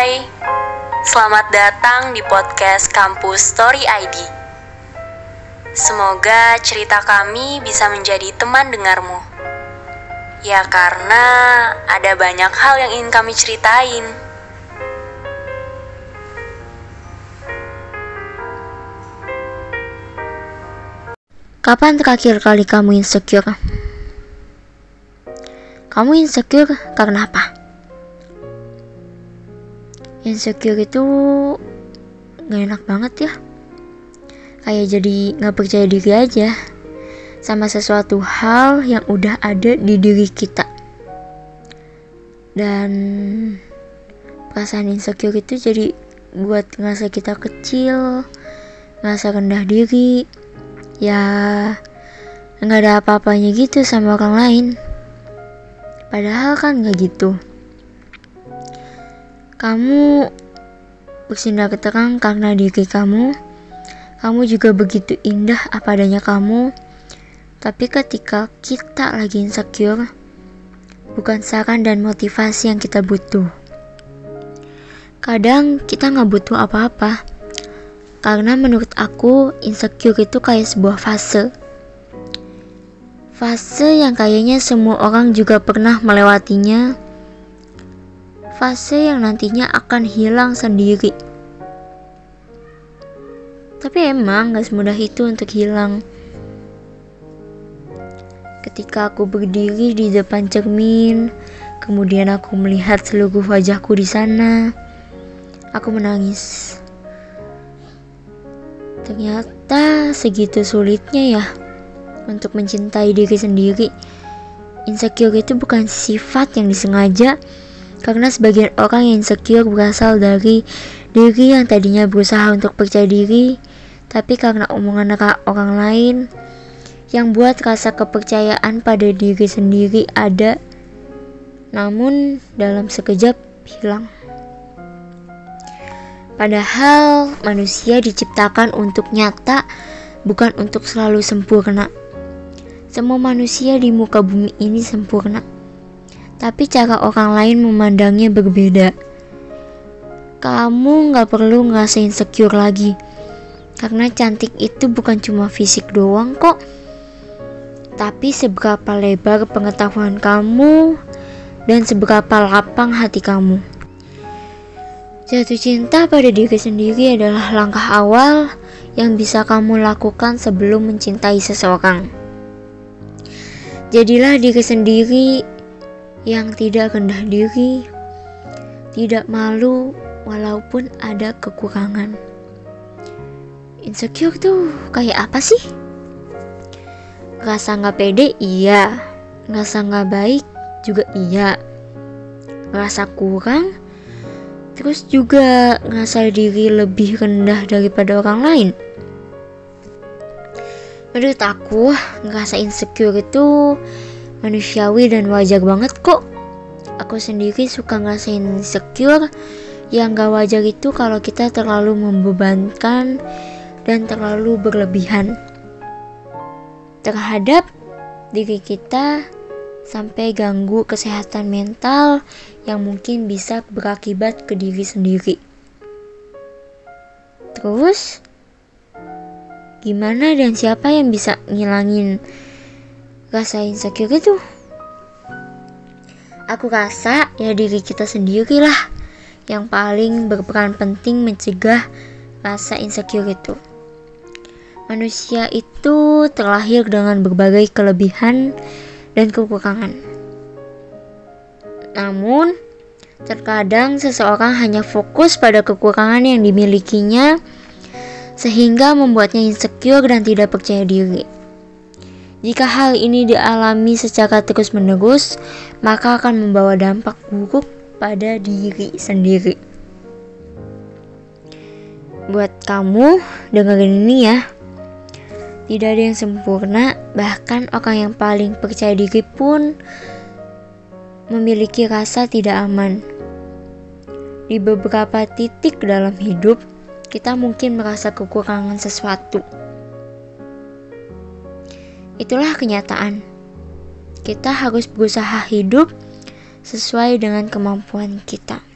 Hai, selamat datang di podcast Kampus Story ID. Semoga cerita kami bisa menjadi teman dengarmu. Ya karena ada banyak hal yang ingin kami ceritain. Kapan terakhir kali kamu insecure? Kamu insecure karena apa? Insecure itu gak enak banget ya. Kayak jadi gak percaya diri aja Sama sesuatu hal yang udah ada di diri kita. Dan perasaan insecure itu jadi buat ngerasa kita kecil Ngerasa rendah diri Ya nggak ada apa-apanya gitu sama orang lain. Padahal kan nggak gitu. Kamu bersinar terang karena diri kamu. Kamu juga begitu indah apa adanya kamu. Tapi ketika kita lagi insecure, bukan saran dan motivasi yang kita butuh. Kadang kita nggak butuh apa-apa. Karena menurut aku, insecure itu kayak sebuah fase Fase yang kayaknya semua orang juga pernah melewatinya. Fase yang nantinya akan hilang sendiri. Tapi emang gak semudah itu untuk hilang. Ketika aku berdiri di depan cermin, kemudian aku melihat seluruh wajahku di sana, aku menangis. Ternyata segitu sulitnya ya untuk mencintai diri sendiri. Insecure itu bukan sifat yang disengaja, karena sebagian orang yang insecure berasal dari diri yang tadinya berusaha untuk percaya diri, tapi karena omongan orang lain yang buat rasa kepercayaan pada diri sendiri ada, namun dalam sekejap hilang. Padahal manusia diciptakan untuk nyata, bukan untuk selalu sempurna. Semua manusia di muka bumi ini sempurna, tapi cara orang lain memandangnya berbeda. Kamu gak perlu ngerasa insecure lagi, karena cantik itu bukan cuma fisik doang kok. Tapi seberapa lebar pengetahuan kamu dan seberapa lapang hati kamu. Jatuh cinta pada diri sendiri adalah langkah awal yang bisa kamu lakukan sebelum mencintai seseorang. Jadilah diri sendiri yang tidak rendah diri, tidak malu walaupun ada kekurangan. Insecure tuh kayak apa sih? Rasa nggak pede iya, rasa nggak baik juga iya, rasa kurang, terus juga ngerasa diri lebih rendah daripada orang lain. Menurut aku, ngerasa insecure itu manusiawi dan wajar banget kok. Aku sendiri suka ngerasain insecure yang gak wajar itu kalau kita terlalu membebankan dan terlalu berlebihan terhadap diri kita sampai ganggu kesehatan mental yang mungkin bisa berakibat ke diri sendiri. Terus, Gimana dan siapa yang bisa ngilangin rasa insecure itu? Aku rasa ya diri kita sendiri lah yang paling berperan penting mencegah rasa insecure itu. Manusia itu terlahir dengan berbagai kelebihan dan kekurangan. Namun, terkadang seseorang hanya fokus pada kekurangan yang dimilikinya sehingga membuatnya insecure dan tidak percaya diri. Jika hal ini dialami secara terus-menerus, maka akan membawa dampak buruk pada diri sendiri. Buat kamu, dengerin ini ya. Tidak ada yang sempurna, bahkan orang yang paling percaya diri pun memiliki rasa tidak aman. Di beberapa titik dalam hidup, kita mungkin merasa kekurangan sesuatu. Itulah kenyataan. Kita harus berusaha hidup sesuai dengan kemampuan kita.